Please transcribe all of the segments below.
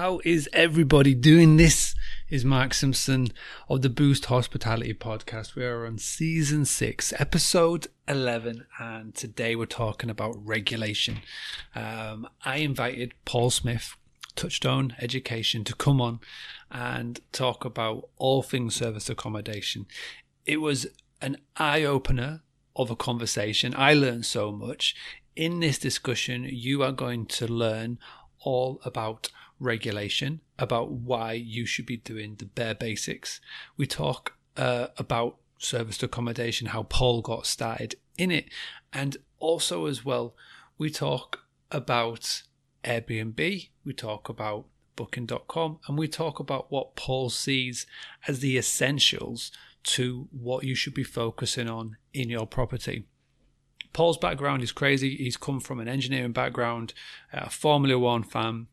How is everybody doing? This is Mark Simpson of the Boost Hospitality Podcast. We are on season six, episode 11, and today we're talking about regulation. Um, I invited Paul Smith, Touchstone Education, to come on and talk about all things service accommodation. It was an eye opener of a conversation. I learned so much. In this discussion, you are going to learn all about regulation, about why you should be doing the bare basics. We talk uh, about serviced accommodation, how Paul got started in it, and also as well, we talk about Airbnb, we talk about booking.com, and we talk about what Paul sees as the essentials to what you should be focusing on in your property. Paul's background is crazy. He's come from an engineering background, a Formula One fan.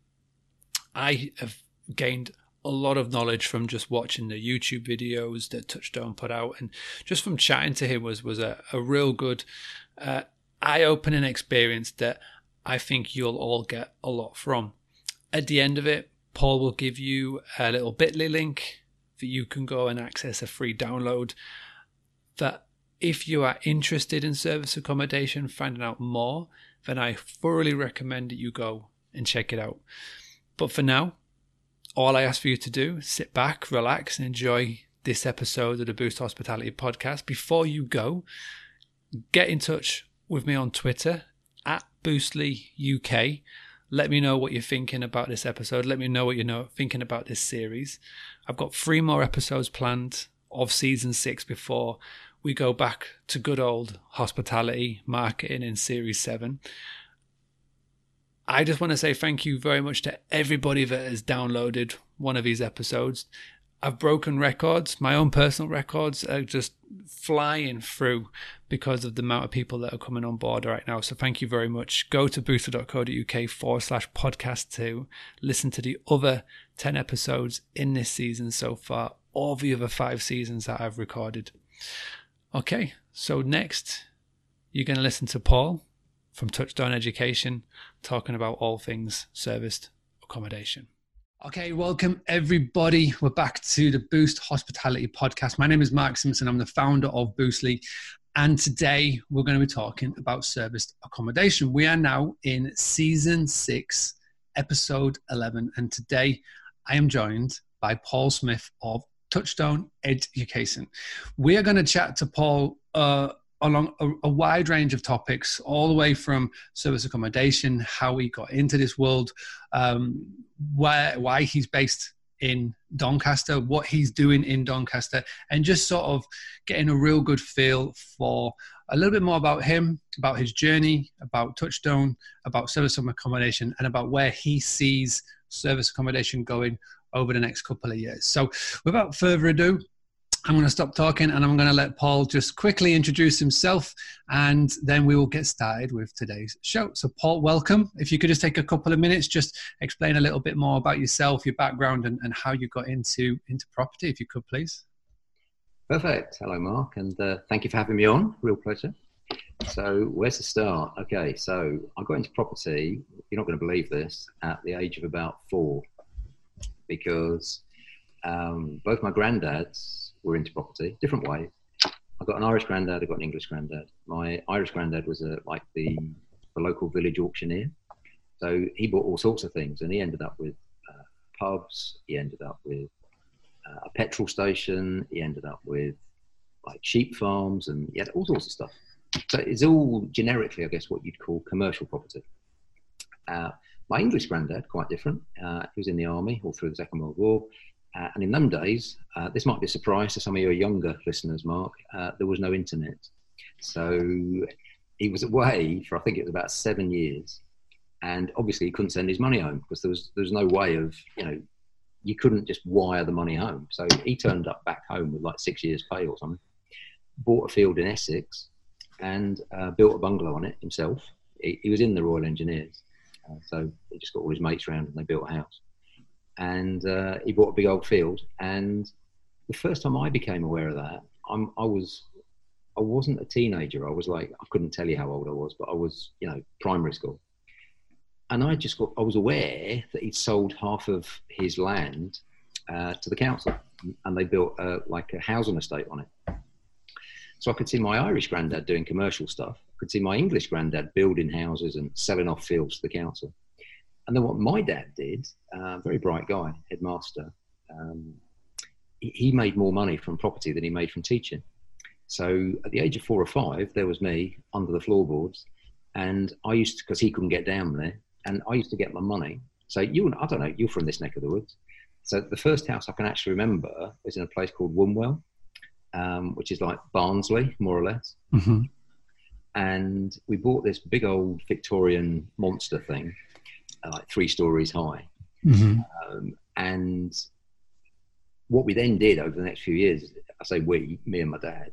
I have gained a lot of knowledge from just watching the YouTube videos that Touchstone put out, and just from chatting to him was was a, a real good, uh, eye opening experience that I think you'll all get a lot from. At the end of it, Paul will give you a little Bitly link that you can go and access a free download that if you are interested in service accommodation, finding out more, then I thoroughly recommend that you go and check it out. But for now, all I ask for you to do, sit back, relax, and enjoy this episode of the Boost Hospitality Podcast. Before you go, get in touch with me on Twitter at Boostly UK. Let me know what you're thinking about this episode. Let me know what you're thinking about this series. I've got three more episodes planned of season six before we go back to good old hospitality marketing in series seven. I just want to say thank you very much to everybody that has downloaded one of these episodes. I've broken records. My own personal records are just flying through because of the amount of people that are coming on board right now. So thank you very much. Go to boostly.co.uk forward slash podcast to listen to the other 10 episodes in this season so far, all the other five seasons that I've recorded. Okay, so next you're going to listen to Paul from Touchstone Education talking about all things serviced accommodation. Okay, welcome everybody. We're back to the Boost Hospitality Podcast. My name is Mark Simpson. I'm the founder of Boostly. And today we're going to be talking about serviced accommodation. We are now in season six, episode 11. And today I am joined by Paul Smith of Touchstone Education. We are going to chat to Paul uh, along a, a, wide range of topics, all the way from service accommodation, how he got into this world, um, why, why he's based in Doncaster, what he's doing in Doncaster, and just sort of getting a real good feel for a little bit more about him, about his journey, about Touchstone, about service accommodation, and about where he sees service accommodation going over the next couple of years. So, without further ado, I'm going to stop talking and I'm going to let Paul just quickly introduce himself and then we will get started with today's show. So, Paul, welcome. If you could just take a couple of minutes, just explain a little bit more about yourself, your background, and, and how you got into, into property, if you could, please. Perfect. Hello, Mark, and uh, thank you for having me on. Real pleasure. So, where's the start? Okay, so I got into property, you're not going to believe this, at the age of about four because um, both my granddads were into property, different way. I've got an Irish granddad, I've got an English granddad. My Irish granddad was a, like the, the local village auctioneer. So he bought all sorts of things and he ended up with uh, pubs, he ended up with uh, a petrol station, he ended up with like sheep farms and he had all sorts of stuff. So it's all generically, I guess, what you'd call commercial property. Uh, my English granddad, quite different. Uh, he was in the army all through the Second World War. Uh, and in them days, uh, this might be a surprise to some of your younger listeners, Mark, uh, there was no internet. So he was away for, I think it was about seven years. And obviously, he couldn't send his money home because there was, there was no way of, you know, you couldn't just wire the money home. So he turned up back home with like six years' pay or something, bought a field in Essex, and uh, built a bungalow on it himself. He, he was in the Royal Engineers. Uh, so he just got all his mates around and they built a house. And uh, he bought a big old field. And the first time I became aware of that, I'm, I was I wasn't a teenager. I was like I couldn't tell you how old I was, but I was you know primary school. and I just got, I was aware that he'd sold half of his land uh, to the council and they built uh, like a housing estate on it. So I could see my Irish granddad doing commercial stuff. I could see my English granddad building houses and selling off fields to the council. And then what my dad did, uh, very bright guy, headmaster, um, he, made more money from property than he made from teaching. So at the age of four or five, there was me under the floorboards, and I used to because he couldn't get down there, and I used to get my money. So you, I don't know, you're from this neck of the woods. So the first house I can actually remember was in a place called Wombwell, um, which is like Barnsley, more or less. Mm-hmm. And we bought this big old Victorian monster thing, like three stories high. Mm-hmm. Um, and what we then did over the next few years, I say we, me and my dad,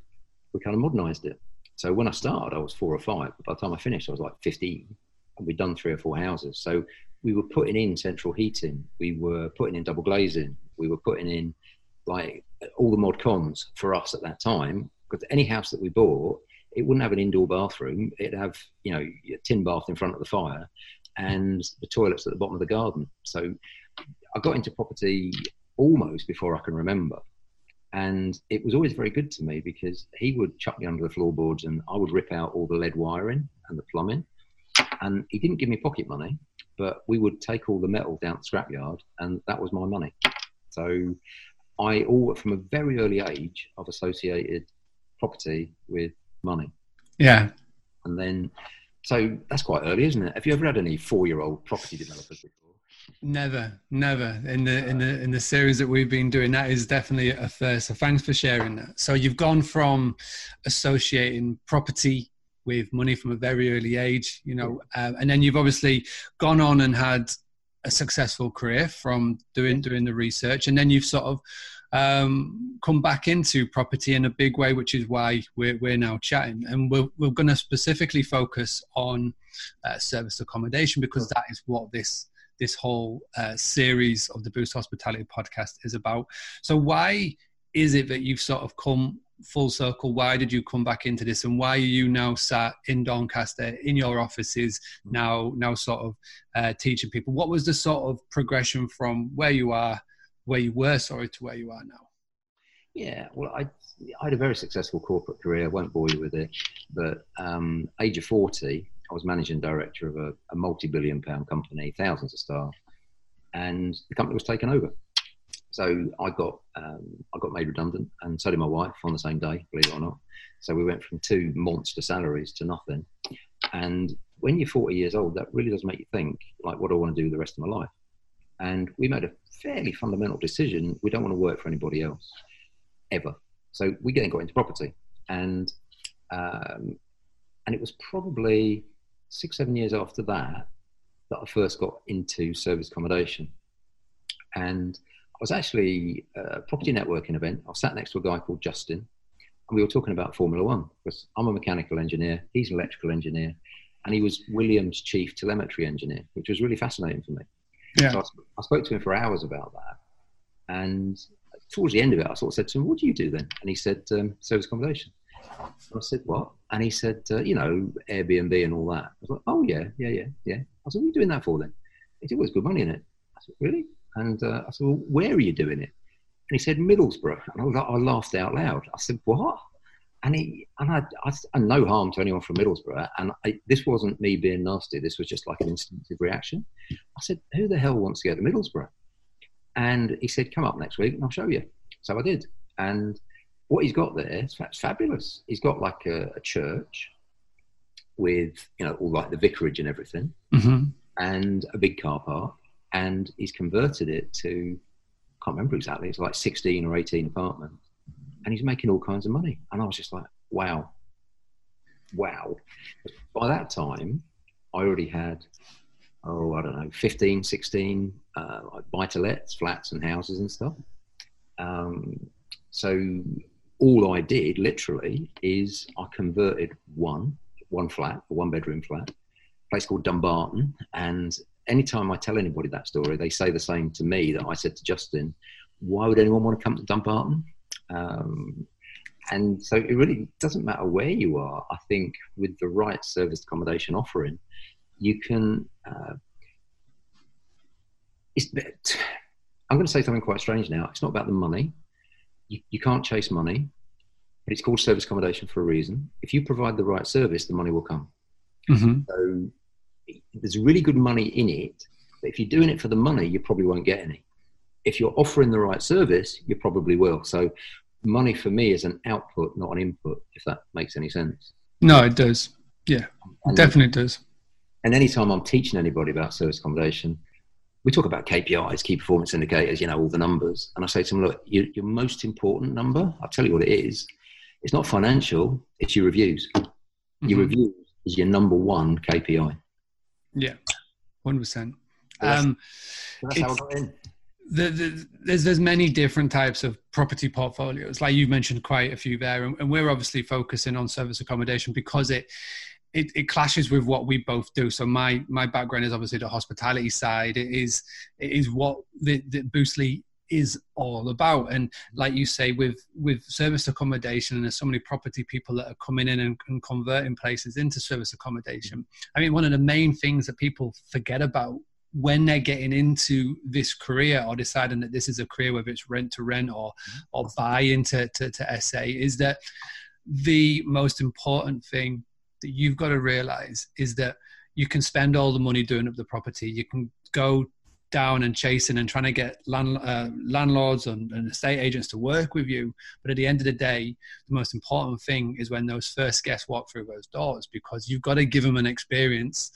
we kind of modernised it. So when I started, I was four or five. But by the time I finished, I was like 15. And we'd done three or four houses. So we were putting in central heating, we were putting in double glazing, we were putting in like all the mod cons for us at that time. Because any house that we bought, it wouldn't have an indoor bathroom. It'd have, you know, a tin bath in front of the fire and the toilets at the bottom of the garden. So I got into property almost before I can remember. And it was always very good to me because he would chuck me under the floorboards and I would rip out all the lead wiring and the plumbing. And he didn't give me pocket money, but we would take all the metal down the scrapyard, and that was my money. So I all from a very early age I've associated property with money. Yeah. And then so that's quite early, isn't it? Have you ever had any four year old property developers before? Never, never. In the in the in the series that we've been doing, that is definitely a first. So thanks for sharing that. So you've gone from associating property with money from a very early age, you know, um, and then you've obviously gone on and had a successful career from doing doing the research, and then you've sort of um, come back into property in a big way, which is why we're we're now chatting, and we're we're going to specifically focus on uh, service accommodation because that is what this this whole uh, series of the Boost Hospitality podcast is about. So why is it that you've sort of come full circle? Why did you come back into this? And why are you now sat in doncaster in your offices now now sort of uh, teaching people? What was the sort of progression from where you are where you were sorry to where you are now yeah well i i had a very successful corporate career i won't bore you with it but um, age of 40 i was managing director of a, a multi-billion pound company thousands of staff and the company was taken over so I got um, I got made redundant, and so did my wife on the same day, believe it or not. So we went from two monster salaries to nothing. And when you're 40 years old, that really does make you think, like, what do I want to do the rest of my life? And we made a fairly fundamental decision. We don't want to work for anybody else ever. So we then got into property, and um, and it was probably six, seven years after that that I first got into service accommodation. And I was actually a property networking event. I sat next to a guy called Justin, and we were talking about Formula One because I'm a mechanical engineer, he's an electrical engineer, and he was Williams' chief telemetry engineer, which was really fascinating for me. Yeah. So I, spoke to him for hours about that, and towards the end of it, I sort of said to him, "What do you do then?" And he said, um, "Service accommodation." I said, "What?" And he said, uh, "You know, Airbnb and all that." I was like, "Oh yeah, yeah, yeah, yeah." I said, "What are you doing that for then?" He said, "Well, it's good money in it." I said, "Really?" And uh, I said, well, where are you doing it? And he said, Middlesbrough. And I, was like, I laughed out loud. I said, what? And he, and I, I, and no harm to anyone from Middlesbrough. And I, this wasn't me being nasty. This was just like an instinctive reaction. I said, who the hell wants to go to Middlesbrough? And he said, come up next week and I'll show you. So I did. And what he's got there is fabulous. He's got like a, a church with, you know, all like the vicarage and everything mm-hmm. and a big car park and he's converted it to I can't remember exactly. It's like 16 or 18 apartments, and he's making all kinds of money. And I was just like, wow, wow. By that time, I already had oh I don't know 15, 16 uh, buy to lets, flats and houses and stuff. Um, so all I did literally is I converted one one flat, one bedroom flat, place called Dumbarton, and anytime I tell anybody that story, they say the same to me that I said to Justin. Why would anyone want to come to Dumbarton? Um, and so it really doesn't matter where you are. I think with the right service accommodation offering, you can uh, it's, I'm going to say something quite strange now. It's not about the money. You, you can't chase money, but it's called service accommodation for a reason. If you provide the right service, the money will come. Mm-hmm. So there's really good money in it, but if you're doing it for the money, you probably won't get any. If you're offering the right service, you probably will. So money for me is an output, not an input, if that makes any sense. No, it does. Yeah, and, definitely does. And anytime I'm teaching anybody about service accommodation, we talk about KPIs, key performance indicators, you know, all the numbers. And I say to them, look, your, your most important number, I'll tell you what it is. It's not financial, it's your reviews. Mm-hmm. Your reviews is your number one KPI. Yeah, 100%. That's, um, that's how I got in. The, the, there's there's many different types of property portfolios. Like you mentioned, quite a few there, and, and we're obviously focusing on service accommodation because it it, it, clashes with what we both do. So my my background is obviously the hospitality side. It is it is what the, the Boostly is all about. And like you say, with with service accommodation, and there's so many property people that are coming in and, and converting places into service accommodation. I mean, one of the main things that people forget about when they're getting into this career or deciding that this is a career, whether it's rent to rent or or buy into to, to SA, is that the most important thing that you've got to realize is that you can spend all the money doing up the property. You can go down and chasing and trying to get land, uh, landlords and, and, estate agents to work with you. But at the end of the day, the most important thing is when those first guests walk through those doors because you've got to give them an experience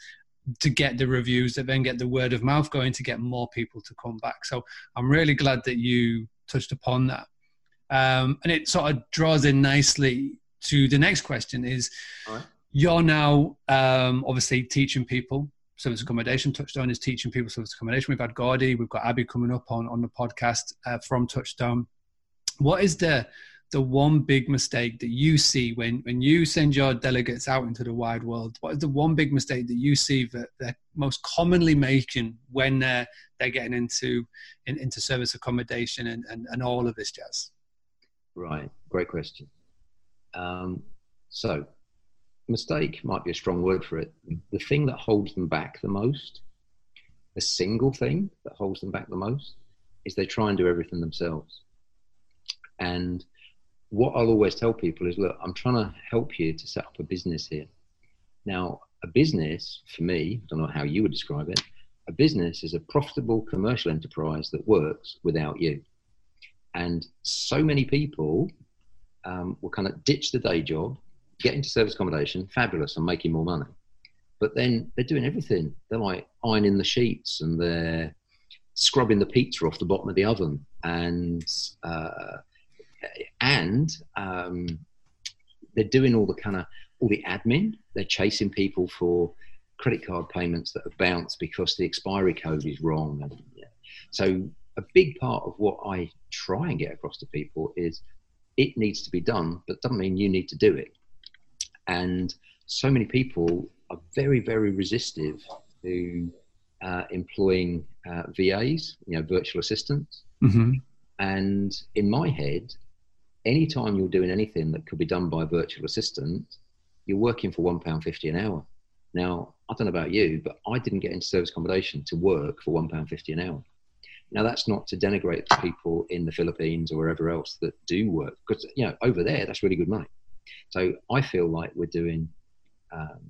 to get the reviews that then get the word of mouth going to get more people to come back. So I'm really glad that you touched upon that. Um, and it sort of draws in nicely to the next question is right. You're now um, obviously teaching people service accommodation. Touchstone is teaching people service accommodation. We've had Gordy, we've got Abby coming up on, on the podcast uh, from Touchstone. What is the the one big mistake that you see when, when you send your delegates out into the wide world? What is the one big mistake that you see that they're most commonly making when they're, they're getting into in, into service accommodation and, and, and all of this jazz? Right, great question. Um, so mistake might be a strong word for it. The thing that holds them back the most, the single thing that holds them back the most, is they try and do everything themselves. And what I'll always tell people is look, I'm trying to help you to set up a business here. Now, a business, for me, I don't know how you would describe it, a business is a profitable commercial enterprise that works without you. And so many people um, will kind of ditch the day job get into service accommodation, fabulous, I'm making more money. But then they're doing everything. They're like ironing the sheets and they're scrubbing the pizza off the bottom of the oven and uh, and um, they're doing all the kind of all the admin. They're chasing people for credit card payments that have bounced because the expiry code is wrong. And, yeah. So a big part of what I try and get across to people is it needs to be done, but doesn't mean you need to do it. And so many people are very, very resistive to uh, employing uh, VAs, you know, virtual assistants. Mm-hmm. And in my head, anytime you're doing anything that could be done by a virtual assistant, you're working for £1.50 an hour. Now, I don't know about you, but I didn't get into service accommodation to work for £1.50 an hour. Now, that's not to denigrate people in the Philippines or wherever else that do work, because, you know, over there, that's really good money. So I feel like we're doing, um,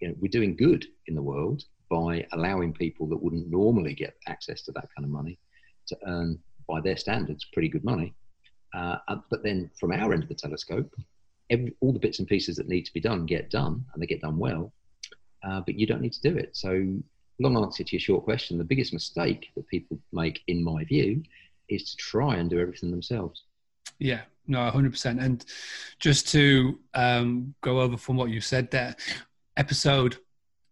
you know, we're doing good in the world by allowing people that wouldn't normally get access to that kind of money to earn, by their standards, pretty good money. Uh, but then from our end of the telescope, every, all the bits and pieces that need to be done get done, and they get done well. Uh, but you don't need to do it. So, long answer to your short question: the biggest mistake that people make, in my view, is to try and do everything themselves. Yeah, no, 100%. And just to um, go over from what you said there, episode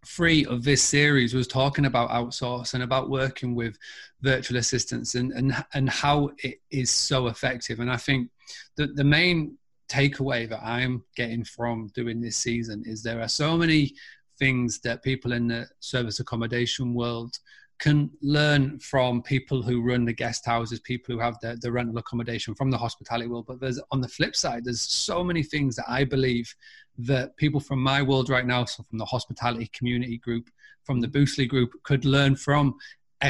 three of this series was talking about outsource and about working with virtual assistants and, and, and how it is so effective. And I think the, the main takeaway that I'm getting from doing this season is there are so many things that people in the service accommodation world can learn from people who run the guest houses, people who have the, the rental accommodation from the hospitality world. But there's on the flip side, there's so many things that I believe that people from my world right now, so from the hospitality community group, from the Boostly group, could learn from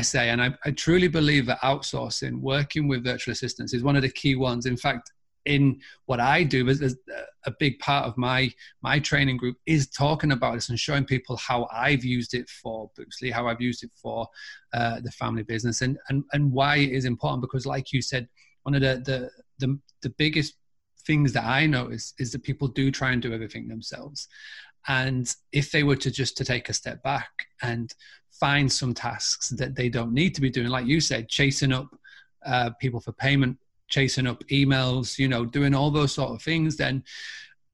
SA. and I, I, truly believe that outsourcing, working with virtual assistants, is one of the key ones. In fact, in what I do, is a big part of my my training group is talking about this and showing people how I've used it for Boostly, how I've used it for uh, the family business, and and and why it is important. Because, like you said, one of the the the, the biggest things that I notice is that people do try and do everything themselves. And if they were to just to take a step back and find some tasks that they don't need to be doing, like you said, chasing up uh, people for payment, chasing up emails, you know, doing all those sort of things, then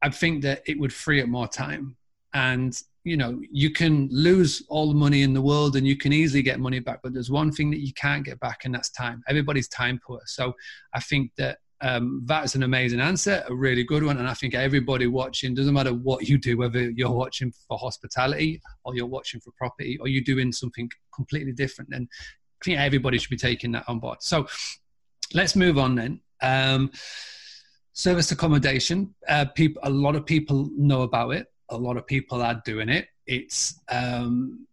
I think that it would free up more time. And you know, you can lose all the money in the world and you can easily get money back, but there's one thing that you can't get back, and that's time. Everybody's time poor. So I think that um, that's an amazing answer, a really good one. And I think everybody watching, doesn't matter what you do, whether you're watching for hospitality or you're watching for property or you're doing something completely different, then I think everybody should be taking that on board. So let's move on then. Um, service accommodation, uh, people, a lot of people know about it. A lot of people are doing it. It's um,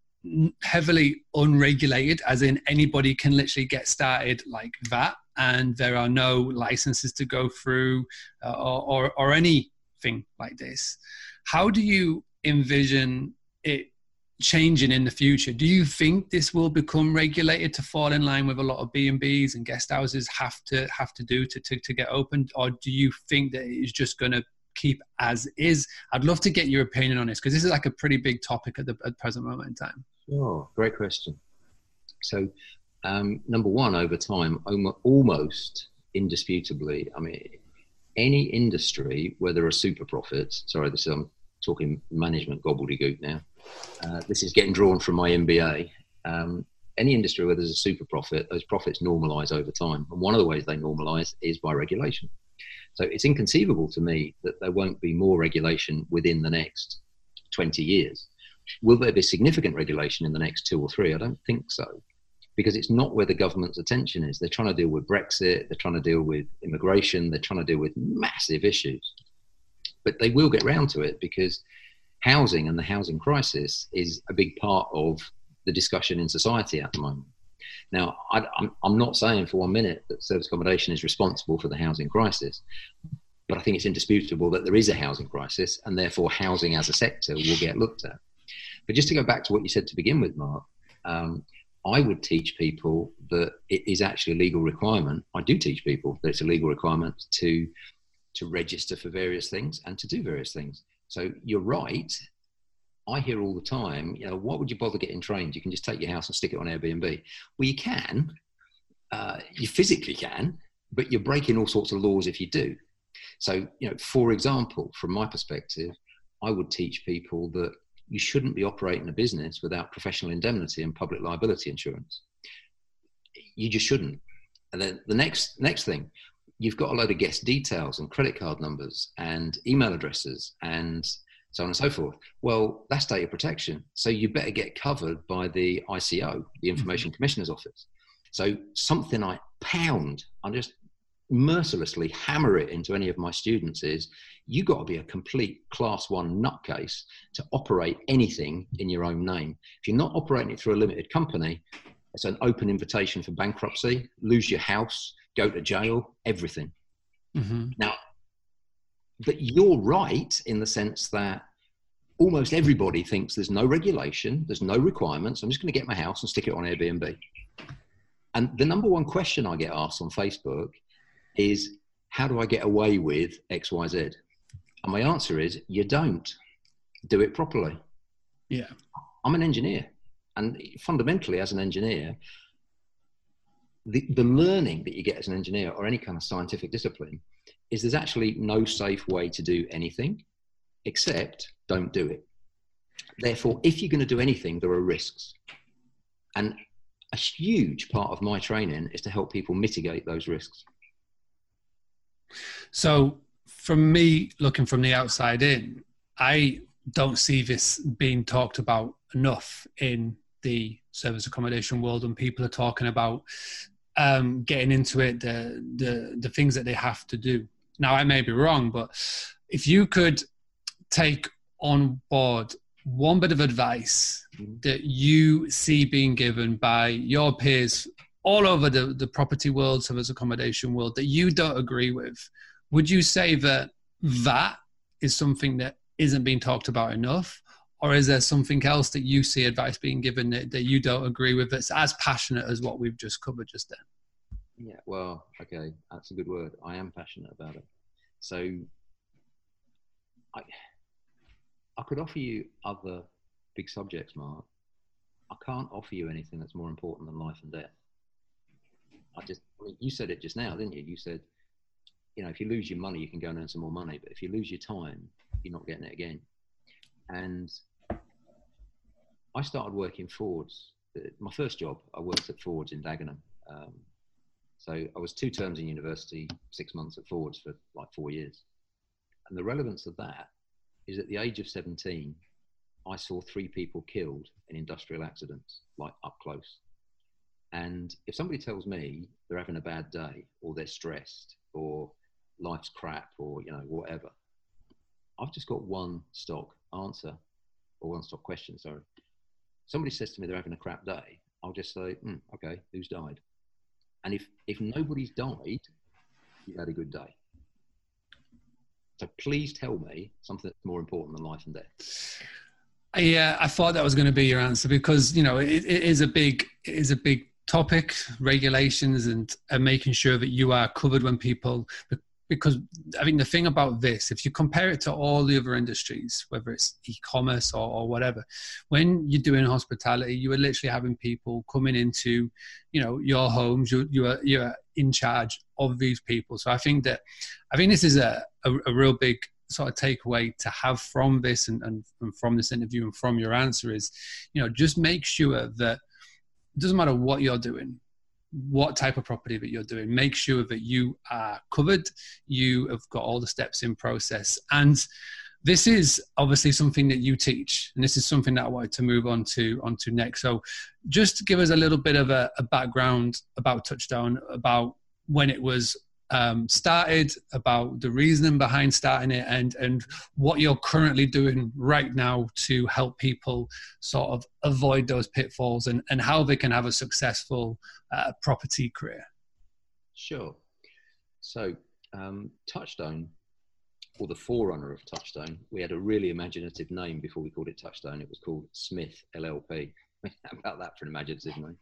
heavily unregulated, as in anybody can literally get started like that and there are no licenses to go through uh, or, or, or anything like this. How do you envision it changing in the future? Do you think this will become regulated to fall in line with a lot of B and B's and guest houses have to have to do to, to, to get opened, or do you think that it is just going to keep as is? I'd love to get your opinion on this because this is like a pretty big topic at the at present moment in time. Oh, great question. So um, number one, over time, almost indisputably, I mean, any industry where there are super profits, sorry, this I'm talking management gobbledygook now. Uh, this is getting drawn from my MBA. Um, any industry where there's a super profit, those profits normalize over time. And one of the ways they normalize is by regulation. So it's inconceivable to me that there won't be more regulation within the next 20 years. Will there be significant regulation in the next two or three? I don't think so because it's not where the government's attention is. They're trying to deal with Brexit, they're trying to deal with immigration, they're trying to deal with massive issues. But they will get round to it because housing and the housing crisis is a big part of the discussion in society at the moment. Now, I, am not saying for one minute that service accommodation is responsible for the housing crisis, but I think it's indisputable that there is a housing crisis and therefore housing as a sector will get looked at. But just to go back to what you said to begin with, Mark, um, I would teach people that it is actually a legal requirement. I do teach people that it's a legal requirement to to register for various things and to do various things. So you're right. I hear all the time, you know, what would you bother getting trained? You can just take your house and stick it on Airbnb. Well, you can, uh, you physically can, but you're breaking all sorts of laws if you do. So, you know, for example, from my perspective, I would teach people that you shouldn't be operating a business without professional indemnity and public liability insurance. You just shouldn't. And then the next next thing, you've got a load of guest details and credit card numbers and email addresses and so on and so forth. Well, that's data protection. So you better get covered by the ICO, the Information mm-hmm. Commissioner's Office. So something I pound, I'm just mercilessly hammer it into any of my students is you got to be a complete class one nutcase to operate anything in your own name. If you're not operating it through a limited company, it's an open invitation for bankruptcy, lose your house, go to jail, everything. Mm-hmm. Now, but you're right in the sense that almost everybody thinks there's no regulation, there's no requirements. I'm just going to get my house and stick it on Airbnb. And the number one question I get asked on Facebook is how do I get away with XYZ? And my answer is you don't do it properly. Yeah. I'm an engineer. And fundamentally, as an engineer, the, the learning that you get as an engineer or any kind of scientific discipline is there's actually no safe way to do anything except don't do it. Therefore, if you're going to do anything, there are risks. And a huge part of my training is to help people mitigate those risks. So, from me looking from the outside in, I don't see this being talked about enough in the service accommodation world, and people are talking about um, getting into it, the, the the things that they have to do. Now, I may be wrong, but if you could take on board one bit of advice Mm-hmm. that you see being given by your peers all over the, the property world, service accommodation world that you don't agree with, would you say that that is something that isn't being talked about enough? Or is there something else that you see advice being given that, that you don't agree with that's as passionate as what we've just covered just then? Yeah, well, okay, that's a good word. I am passionate about it. So I, I could offer you other big subjects, Mark. I can't offer you anything that's more important than life and death. I just, I mean, you said it just now, didn't you? You said, you know, if you lose your money, you can go and earn some more money, but if you lose your time, you're not getting it again. And I started working Fords. My first job, I worked at Fords in Dagenham. Um, so I was two terms in university, six months at Fords for like four years. And the relevance of that is at the age of 17, I saw three people killed in industrial accidents, like up close. And if somebody tells me they're having a bad day or they're stressed or life's crap or, you know, whatever, I've just got one stock answer or one stock question, sorry. Somebody says to me they're having a crap day, I'll just say, mm, okay, who's died? And if, if nobody's died, you've had a good day. So please tell me something that's more important than life and death. Yeah, I thought that was going to be your answer because you know it, it is a big it is a big topic, regulations and, and making sure that you are covered when people because I mean the thing about this, if you compare it to all the other industries, whether it's e-commerce or, or whatever, when you're doing hospitality, you are literally having people coming into, you know, your homes. You you are you're in charge of these people. So I think that I think this is a, a, a real big sort of takeaway to have from this and, and, and from this interview and from your answer is, you know, just make sure that it doesn't matter what you're doing, what type of property that you're doing, make sure that you are covered, you have got all the steps in process. And this is obviously something that you teach, and this is something that I wanted to move on to onto next. So just give us a little bit of a, a background about Touchstone, about when it was um, started, about the reasoning behind starting it, and and what you're currently doing right now to help people sort of avoid those pitfalls and and how they can have a successful uh, property career. Sure. So um, Touchstone, or the forerunner of Touchstone, we had a really imaginative name before we called it Touchstone. It was called Smith LLP. How about that for an imaginative name?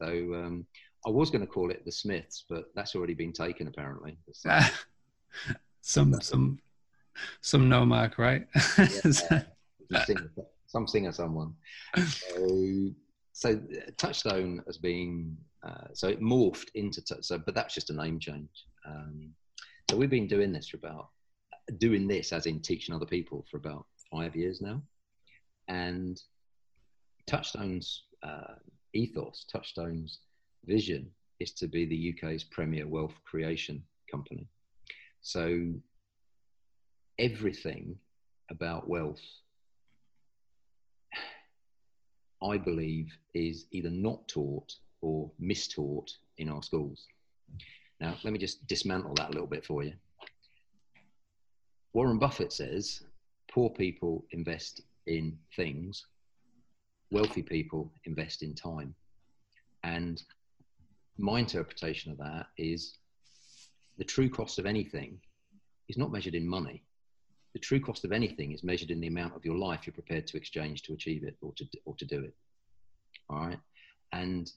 So um, I was going to call it the Smiths, but that's already been taken apparently. Some some some no mark, right? yeah, singer, some singer, someone. So, so Touchstone has been uh, so it morphed into so, but that's just a name change. Um, so we've been doing this for about doing this as in teaching other people for about five years now, and Touchstone's uh, ethos, Touchstone's vision is to be the UK's premier wealth creation company. So everything about wealth, I believe, is either not taught or mistaught in our schools. Now, let me just dismantle that a little bit for you. Warren Buffett says poor people invest in things, wealthy people invest in time. And my interpretation of that is the true cost of anything is not measured in money. The true cost of anything is measured in the amount of your life you're prepared to exchange to achieve it or to, or to do it. All right. And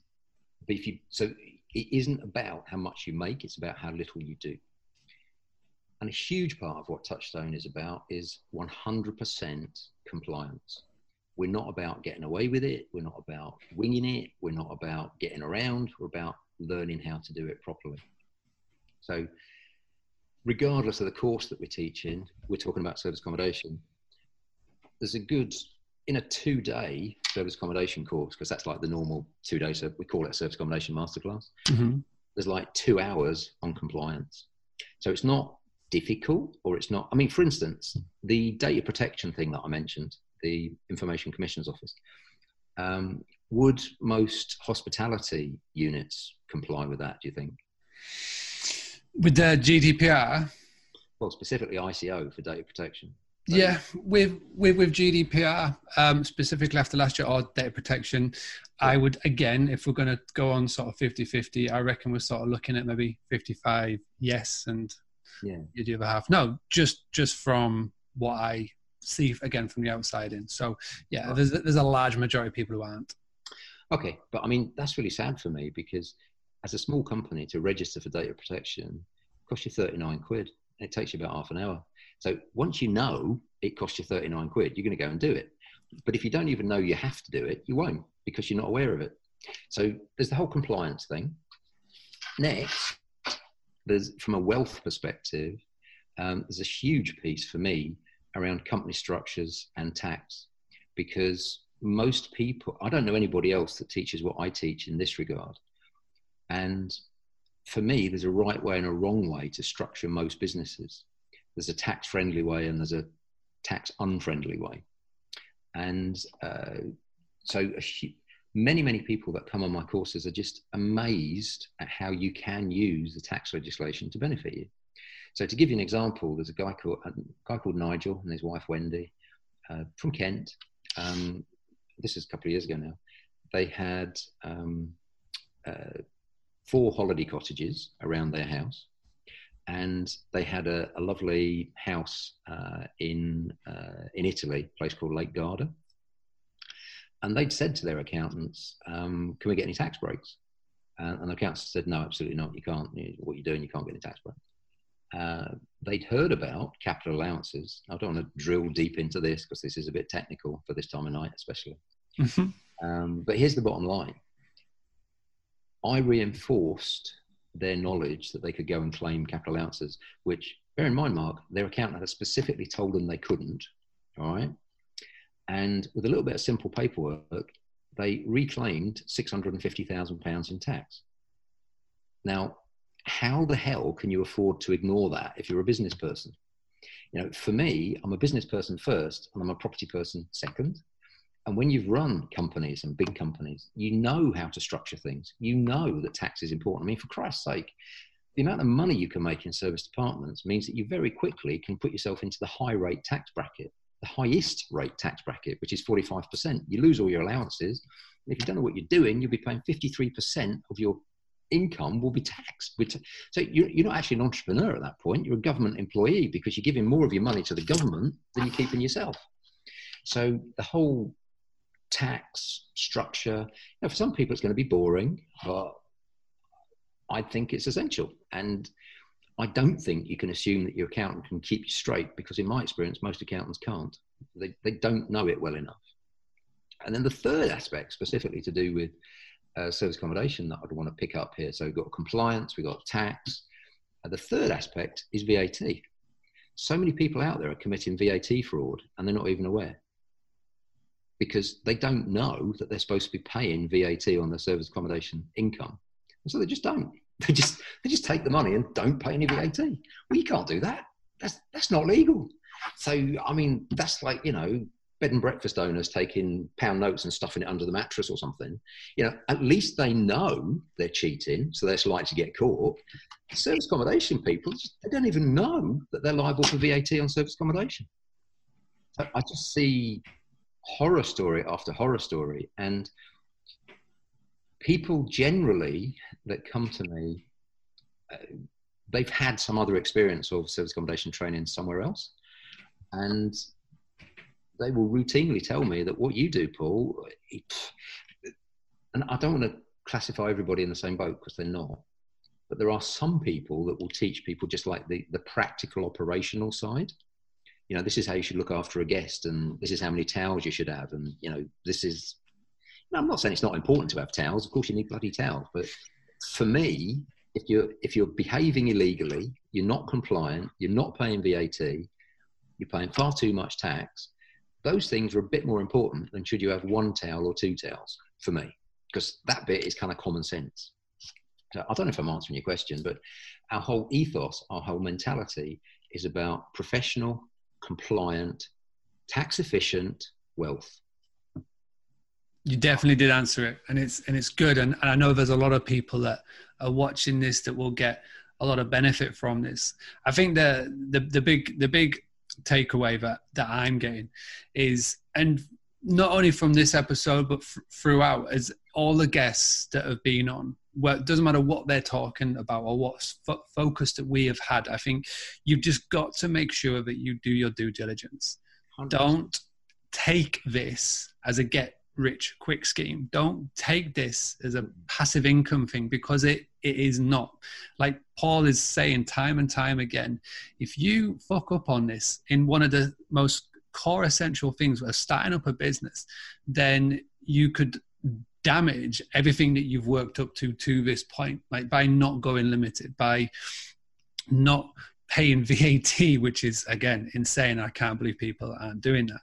but if you, so it isn't about how much you make, it's about how little you do. And a huge part of what Touchstone is about is 100% compliance. We're not about getting away with it. We're not about winging it. We're not about getting around. We're about learning how to do it properly. So, regardless of the course that we're teaching, we're talking about service accommodation. There's a good, in a two day service accommodation course, because that's like the normal two day, so we call it a service accommodation masterclass. Mm-hmm. There's like two hours on compliance. So it's not difficult or it's not, I mean, for instance, the data protection thing that I mentioned, the Information Commissioner's Office. Um, would most hospitality units comply with that, do you think? With the GDPR? Well, specifically ICO for data protection. Yeah, with with with GDPR um, specifically after last year or data protection, I would again, if we're going to go on sort of 50-50, I reckon we're sort of looking at maybe fifty-five yes and yeah, the other half no. Just just from what I see again from the outside in. So yeah, Right. there's there's a large majority of people who aren't. Okay, but I mean that's really sad for me because as a small company to register for data protection costs you thirty nine quid. And it takes you about half an hour. So once you know it costs you thirty nine quid, you're going to go and do it. But if you don't even know you have to do it, you won't because you're not aware of it. So there's the whole compliance thing. Next, there's from a wealth perspective, um, there's a huge piece for me around company structures and tax because most people, I don't know anybody else that teaches what I teach in this regard. And for me, there's a right way and a wrong way to structure most businesses. There's a tax friendly way and there's a tax unfriendly way. And uh, so many, many people that come on my courses are just amazed at how you can use the tax legislation to benefit you. So to give you an example, there's a guy called, a guy called Nigel and his wife Wendy uh, from Kent. Um, this is a couple of years ago now. They had um, uh, four holiday cottages around their house, and they had a, a lovely house uh, in uh, in Italy, a place called Lake Garda. And they'd said to their accountants, um, "Can we get any tax breaks?" Uh, and the accountants said, "No, absolutely not. You can't. What you're doing, you can't get any tax breaks." Uh, they'd heard about capital allowances. I don't want to drill deep into this because this is a bit technical for this time of night, especially. Um, but here's the bottom line I reinforced their knowledge that they could go and claim capital allowances, which, bear in mind, Mark, their accountant had specifically told them they couldn't. All right. And with a little bit of simple paperwork, they reclaimed £650,000 in tax. Now, how the hell can you afford to ignore that if you're a business person? You know, for me, I'm a business person first and I'm a property person second. And when you've run companies and big companies, you know how to structure things. You know that tax is important. I mean, for Christ's sake, the amount of money you can make in serviced apartments means that you very quickly can put yourself into the high rate tax bracket, the highest rate tax bracket, which is 45%. You lose all your allowances. And if you don't know what you're doing, you'll be paying 53% of your income will be taxed. So you're, not actually an entrepreneur at that point. You're a government employee because you're giving more of your money to the government than you're keeping yourself. So the whole tax structure, you know, for some people it's going to be boring, but I think it's essential. And I don't think you can assume that your accountant can keep you straight because, in my experience, most accountants can't. They, they don't know it well enough. And then the third aspect, specifically to do with uh, service accommodation, that I'd want to pick up here. So we've got compliance, we've got tax. Uh, the third aspect is VAT. So many people out there are committing VAT fraud and they're not even aware because they don't know that they're supposed to be paying VAT on their service accommodation income. And so they just don't. They just they just take the money and don't pay any VAT. Well, you can't do that. That's that's not legal. So I mean, that's like you know, bed and breakfast owners taking pound notes and stuffing it under the mattress or something. You know, at least they know they're cheating, so they're likely to get caught. Service accommodation people, they don't even know that they're liable for VAT on service accommodation. I just see horror story after horror story, and people generally that come to me, uh, they've had some other experience of service accommodation training somewhere else, and they will routinely tell me that what you do, Paul, and I don't want to classify everybody in the same boat because they're not. But there are some people that will teach people just like the, the practical operational side. You know, this is how you should look after a guest, and this is how many towels you should have, and you know, this is no, I'm not saying it's not important to have towels. Of course, you need bloody towels. But for me, if you're if you're behaving illegally, you're not compliant, you're not paying VAT, you're paying far too much tax. Those things are a bit more important than should you have one tail or two tails For me, because that bit is kind of common sense. So I don't know if I'm answering your question, but our whole ethos, our whole mentality is about professional, compliant, tax efficient wealth. You definitely did answer it, and it's and it's good. And, and I know there's a lot of people that are watching this that will get a lot of benefit from this. I think the the the big the big takeaway that that I'm getting is, and not only from this episode but f- throughout, as all the guests that have been on, well, it doesn't matter what they're talking about or what fo- focus that we have had. I think you've just got to make sure that you do your due diligence. 100%. Don't take this as a get rich quick scheme. Don't take this as a mm. passive income thing because it, it is not. Like Paul is saying time and time again, if you fuck up on this in one of the most core essential things of starting up a business, then you could damage everything that you've worked up to to this point, like by not going limited, by not paying VAT, which is again insane. I can't believe people aren't doing that.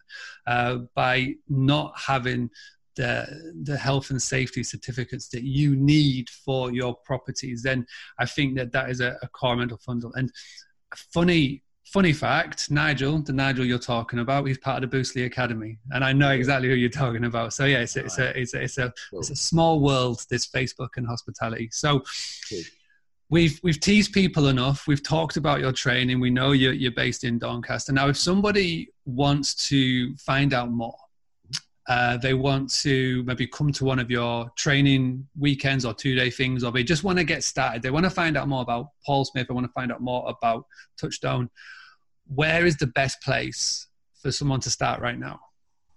Uh, by not having the the health and safety certificates that you need for your properties, then I think that that is a, a core mental fundamental. And funny funny fact, Nigel, the Nigel you're talking about, he's part of the Boostly Academy, and I know exactly who you're talking about. So yeah, it's, a, it's a it's a it's a it's a small world. This Facebook and hospitality. So. We've we've teased people enough. We've talked about your training. We know you're you're based in Doncaster. Now, if somebody wants to find out more, uh, they want to maybe come to one of your training weekends or two day things, or they just want to get started. They want to find out more about Paul Smith. They want to find out more about Touchstone. Where is the best place for someone to start right now?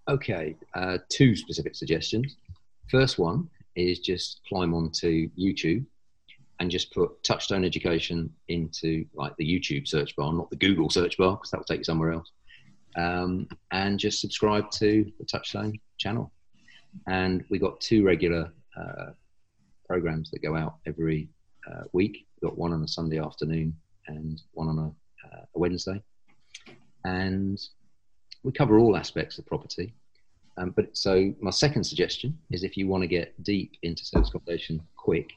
Okay, uh, two specific suggestions. First one is just climb onto YouTube and just put Touchstone Education into like the YouTube search bar, not the Google search bar, because that will take you somewhere else. Um, and just subscribe to the Touchstone channel. And we got two regular uh, programs that go out every uh, week. We've got one on a Sunday afternoon and one on a, uh, a Wednesday. And we cover all aspects of property. Um, but so my second suggestion is if you want to get deep into service accommodation quick,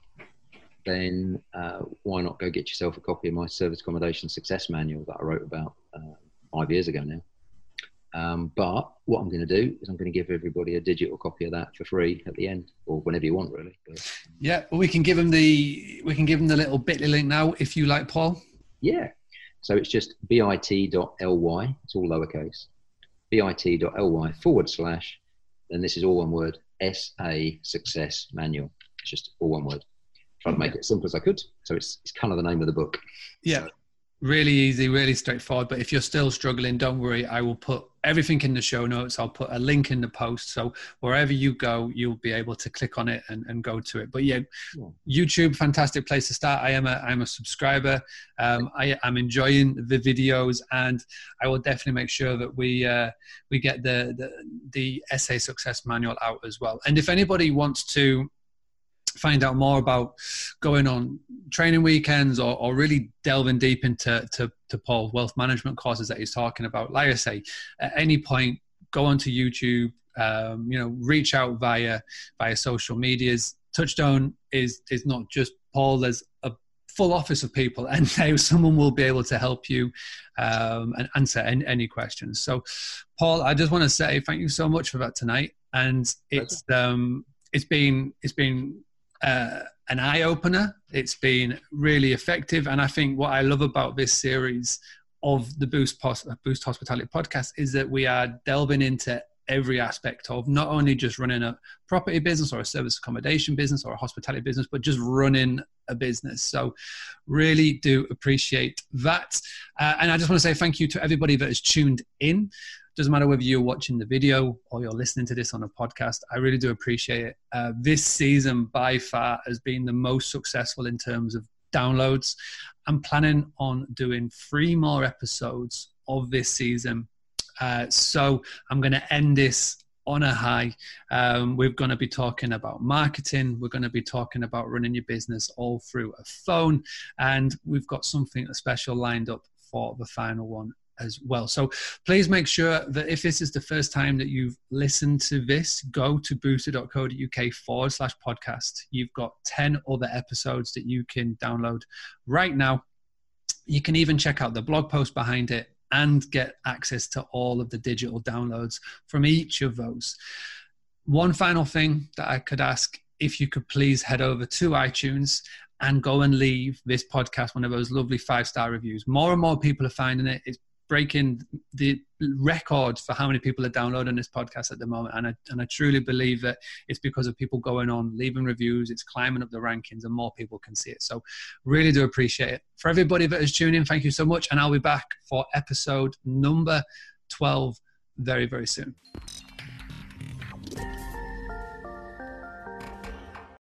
then uh, why not go get yourself a copy of my service accommodation success manual that I wrote about uh, five years ago now. Um, but what I'm going to do is I'm going to give everybody a digital copy of that for free at the end, or whenever you want, really. But, Yeah, well, we can give them the we can give them the little Bitly link now if you like, Paul. yeah. So it's just bit.ly. It's all lowercase. bit.ly forward slash, and this is all one word. SA Success Manual. It's just all one word. Try to make it as simple as I could. So it's it's kind of the name of the book. Yeah. Really easy, really straightforward. But if you're still struggling, don't worry. I will put everything in the show notes. I'll put a link in the post. So wherever you go, you'll be able to click on it and, and go to it. But yeah, Yeah. YouTube, fantastic place to start. I am a I'm a subscriber. Um, I am enjoying the videos, and I will definitely make sure that we uh, we get the, the the SA success manual out as well. And if anybody wants to find out more about going on training weekends or, or really delving deep into to, to Paul's wealth management courses that he's talking about, like I say, at any point, go onto YouTube, um, you know, reach out via via social medias. Touchstone is is not just Paul. There's a full office of people, and now someone will be able to help you um, and answer any, any questions. So, Paul, I just want to say thank you so much for that tonight, and it's um, it's been it's been uh, an eye opener. It's been really effective, and I think what I love about this series of the Boost Pos- Boost Hospitality podcast is that we are delving into every aspect of not only just running a property business or a service accommodation business or a hospitality business, but just running a business. So, really do appreciate that. Uh, and I just want to say thank you to everybody that has tuned in. Doesn't matter whether you're watching the video or you're listening to this on a podcast. I really do appreciate it. Uh, this season, by far, has been the most successful in terms of downloads. I'm planning on doing three more episodes of this season. Uh, so I'm going to end this on a high. Um, we're going to be talking about marketing. We're going to be talking about running your business all through a phone. And we've got something special lined up for the final one as well. So please make sure that if this is the first time that you've listened to this, go to boostly.co.uk forward slash podcast. You've got 10 other episodes that you can download right now. You can even check out the blog post behind it and get access to all of the digital downloads from each of those. One final thing that I could ask if you could please head over to iTunes and go and leave this podcast one of those lovely five star reviews. More and more people are finding it. It's breaking the record for how many people are downloading this podcast at the moment. And I, and I truly believe that it's because of people going on, leaving reviews, it's climbing up the rankings, and more people can see it. So, really do appreciate it. For everybody that has tuned in, thank you so much. And I'll be back for episode number 12 very, very soon.